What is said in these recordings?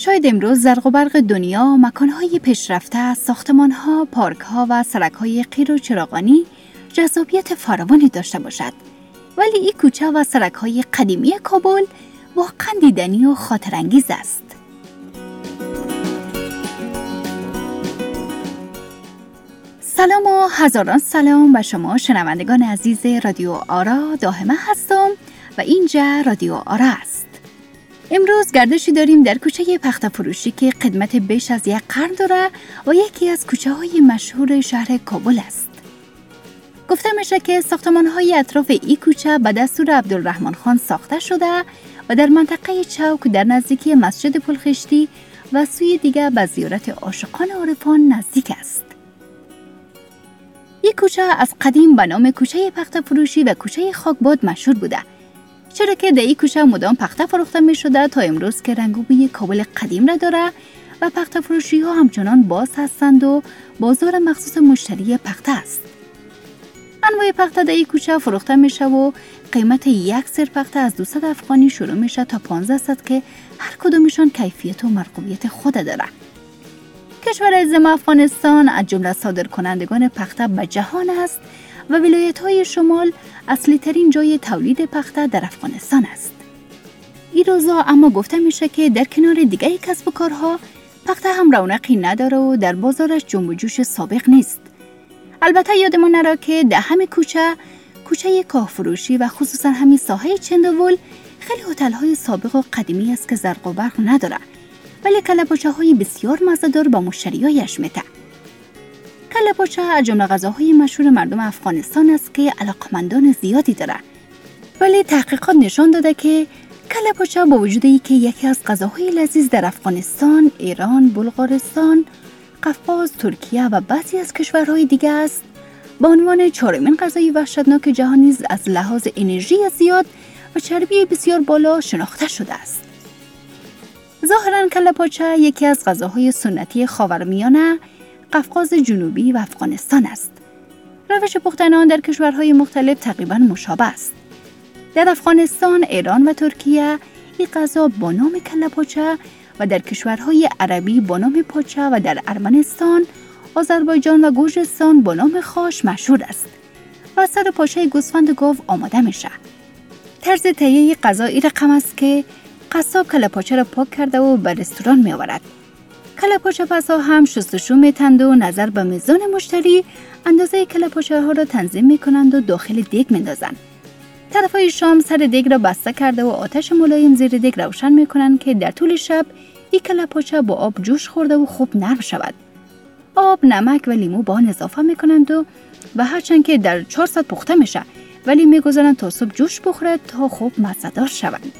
شاید امروز زرق و برق دنیا مکانهای پیشرفته، ساختمانها، پارکها و سرکهای قیر و چراغانی جذابیت فراوانی داشته باشد. ولی این کوچه و سرکهای قدیمی کابل واقعا دیدنی و خاطرانگیز است. سلام و هزاران سلام به شما شنوندگان عزیز رادیو آرا داهمه هستم و اینجا رادیو آرا است. امروز گردشی داریم در کوچه پخت فروشی که خدمت بیش از یک قرن داره و یکی از کوچه های مشهور شهر کابل است. گفته میشه که ساختمان های اطراف این کوچه به دستور عبدالرحمن خان ساخته شده و در منطقه چوک در نزدیکی مسجد پلخشتی و سوی دیگر به زیارت عاشقان عارفان نزدیک است. یک کوچه از قدیم به نام کوچه پخت فروشی و کوچه خاکباد مشهور بوده چرا که در این مدام پخته فروخته می شده تا امروز که رنگ و کابل قدیم را داره و پخته فروشی ها همچنان باز هستند و بازار مخصوص مشتری پخته است. انواع پخته در این کوچه فروخته میشه و قیمت یک سر پخته از 200 افغانی شروع میشه تا 1500 که هر کدومشان کیفیت و مرغوبیت خود داره. کشور عظیم افغانستان از جمله صادر کنندگان پخته به جهان است و ولایت های شمال اصلی ترین جای تولید پخته در افغانستان است. این روزا اما گفته میشه که در کنار دیگه کسب و کارها پخته هم رونقی نداره و در بازارش جنب و جوش سابق نیست. البته یادمون نرا که در همه کوچه کوچه کاهفروشی و خصوصا همین ساحه چندوول خیلی هتل های سابق و قدیمی است که زرق و برق نداره ولی کلپاچه های بسیار مزدار با مشتریایش میته. کلپاچه از جمله غذاهای مشهور مردم افغانستان است که علاقمندان زیادی داره. ولی تحقیقات نشان داده که کلپاچه با وجود که یکی از غذاهای لذیذ در افغانستان، ایران، بلغارستان، قفقاز، ترکیه و بعضی از کشورهای دیگه است، با عنوان چهارمین غذای وحشتناک جهان نیز از لحاظ انرژی زیاد و چربی بسیار بالا شناخته شده است. ظاهرا کله پاچه یکی از غذاهای سنتی خاورمیانه قفقاز جنوبی و افغانستان است. روش پختن آن در کشورهای مختلف تقریبا مشابه است. در افغانستان، ایران و ترکیه این غذا با نام کله پاچه و در کشورهای عربی با نام پاچه و در ارمنستان، آذربایجان و گوجستان با نام خاش مشهور است. و سر پاچه گوسفند گاو آماده میشه. طرز تهیه غذا این رقم است که قصاب کلپاچه را پاک کرده و به رستوران می آورد. کلپاچه پسا هم شستشو می تند و نظر به میزان مشتری اندازه کلپاچه ها را تنظیم می کنند و داخل دیگ می اندازند. طرف های شام سر دیگ را بسته کرده و آتش ملایم زیر دیگ روشن می کنند که در طول شب این کلپاچه با آب جوش خورده و خوب نرم شود. آب، نمک و لیمو با آن اضافه می کنند و و هرچند که در 400 پخته میشه ولی می‌گذارند تا صبح جوش بخوره تا خوب مزدار شوند.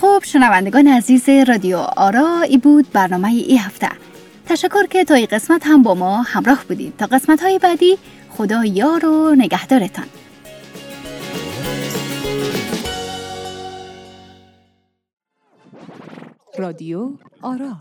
خب شنوندگان عزیز رادیو آرا ای بود برنامه ای هفته. تشکر که تا این قسمت هم با ما همراه بودید. تا قسمت های بعدی خدا یار و نگهدارتان. رادیو آرا